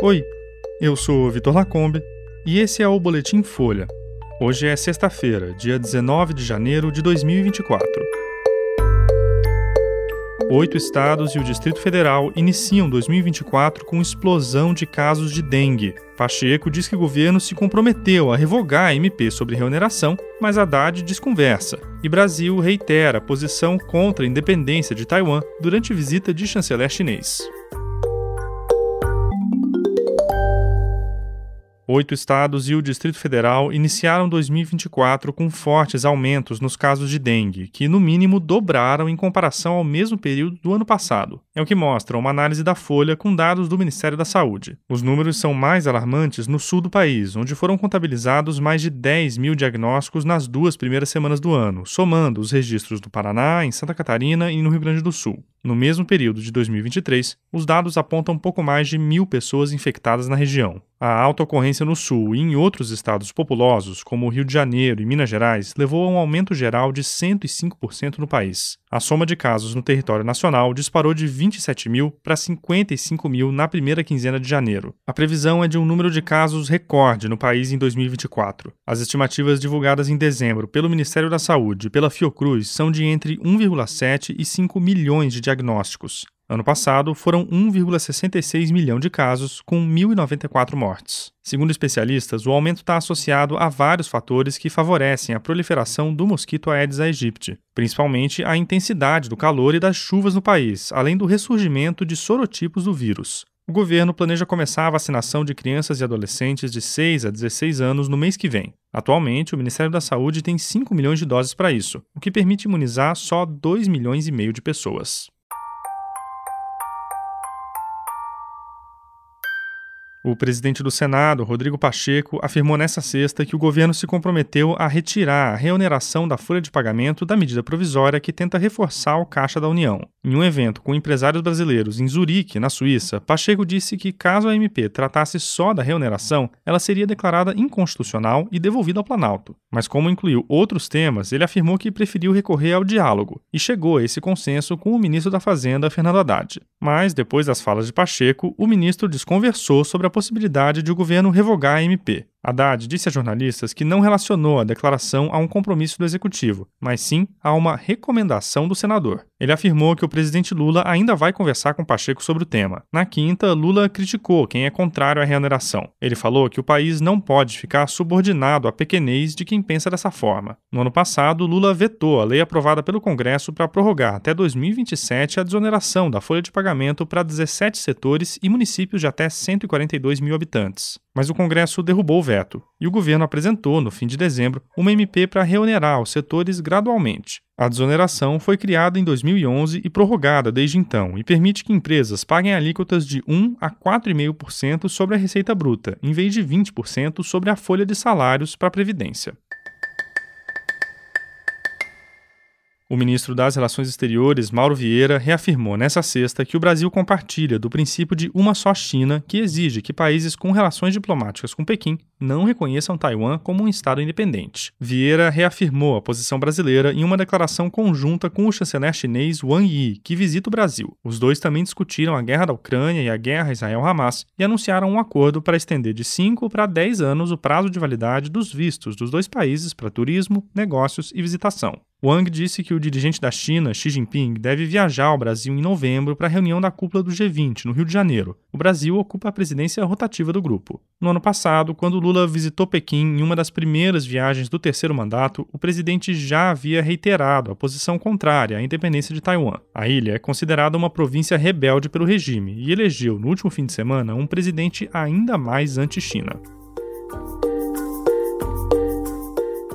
Oi, eu sou Vitor Lacombe e esse é o Boletim Folha. Hoje é sexta-feira, dia 19 de janeiro de 2024. Oito estados e o Distrito Federal iniciam 2024 com explosão de casos de dengue. Pacheco diz que o governo se comprometeu a revogar a MP sobre reoneração, mas Haddad desconversa. E Brasil reitera posição contra a independência de Taiwan durante visita de chanceler chinês. Oito estados e o Distrito Federal iniciaram 2024 com fortes aumentos nos casos de dengue, que no mínimo dobraram em comparação ao mesmo período do ano passado. É o que mostra uma análise da Folha com dados do Ministério da Saúde. Os números são mais alarmantes no sul do país, onde foram contabilizados mais de 10 mil diagnósticos nas duas primeiras semanas do ano, somando os registros do Paraná, em Santa Catarina e no Rio Grande do Sul. No mesmo período de 2023, os dados apontam pouco mais de mil pessoas infectadas na região. A alta ocorrência no Sul e em outros estados populosos, como o Rio de Janeiro e Minas Gerais, levou a um aumento geral de 105% no país. A soma de casos no território nacional disparou de 27 mil para 55 mil na primeira quinzena de janeiro. A previsão é de um número de casos recorde no país em 2024. As estimativas divulgadas em dezembro pelo Ministério da Saúde e pela Fiocruz são de entre 1,7 e 5 milhões de diagnósticos. Ano passado, foram 1,66 milhão de casos, com 1.094 mortes. Segundo especialistas, o aumento está associado a vários fatores que favorecem a proliferação do mosquito Aedes aegypti, principalmente a intensidade do calor e das chuvas no país, além do ressurgimento de sorotipos do vírus. O governo planeja começar a vacinação de crianças e adolescentes de 6 a 16 anos no mês que vem. Atualmente, o Ministério da Saúde tem 5 milhões de doses para isso, o que permite imunizar só 2 milhões e meio de pessoas. O presidente do Senado, Rodrigo Pacheco, afirmou nesta sexta que o governo se comprometeu a retirar a reoneração da folha de pagamento da medida provisória que tenta reforçar o caixa da União. Em um evento com empresários brasileiros em Zurique, na Suíça, Pacheco disse que caso a MP tratasse só da reoneração, ela seria declarada inconstitucional e devolvida ao Planalto. Mas como incluiu outros temas, ele afirmou que preferiu recorrer ao diálogo e chegou a esse consenso com o ministro da Fazenda, Fernando Haddad. Mas, depois das falas de Pacheco, o ministro desconversou sobre a possibilidade de o governo revogar a MP. Haddad disse a jornalistas que não relacionou a declaração a um compromisso do executivo, mas sim a uma recomendação do senador. Ele afirmou que o presidente Lula ainda vai conversar com Pacheco sobre o tema. Na quinta, Lula criticou quem é contrário à reoneração. Ele falou que o país não pode ficar subordinado à pequenez de quem pensa dessa forma. No ano passado, Lula vetou a lei aprovada pelo Congresso para prorrogar até 2027 a desoneração da folha de pagamento para 17 setores e municípios de até 142 mil habitantes mas o Congresso derrubou o veto e o governo apresentou, no fim de dezembro, uma MP para reonerar os setores gradualmente. A desoneração foi criada em 2011 e prorrogada desde então e permite que empresas paguem alíquotas de 1 a 4,5% sobre a receita bruta, em vez de 20% sobre a folha de salários para a Previdência. O ministro das Relações Exteriores, Mauro Vieira, reafirmou nessa sexta que o Brasil compartilha do princípio de uma só China, que exige que países com relações diplomáticas com Pequim não reconheçam Taiwan como um Estado independente. Vieira reafirmou a posição brasileira em uma declaração conjunta com o chanceler chinês Wang Yi, que visita o Brasil. Os dois também discutiram a guerra da Ucrânia e a guerra Israel-Hamas e anunciaram um acordo para estender de 5 para 10 anos o prazo de validade dos vistos dos dois países para turismo, negócios e visitação. Wang disse que o dirigente da China, Xi Jinping, deve viajar ao Brasil em novembro para a reunião da cúpula do G20, no Rio de Janeiro. O Brasil ocupa a presidência rotativa do grupo. No ano passado, quando Lula visitou Pequim em uma das primeiras viagens do terceiro mandato, o presidente já havia reiterado a posição contrária à independência de Taiwan. A ilha é considerada uma província rebelde pelo regime e elegeu, no último fim de semana, um presidente ainda mais anti-China.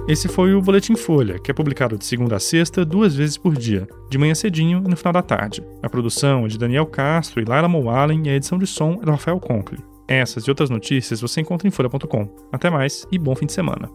Esse foi o Boletim Folha, que é publicado de segunda a sexta, duas vezes por dia, de manhã cedinho e no final da tarde. A produção é de Daniel Castro e Lara Moalen e a edição de som é do Rafael Conkle. Essas e outras notícias você encontra em folha.com. Até mais e bom fim de semana.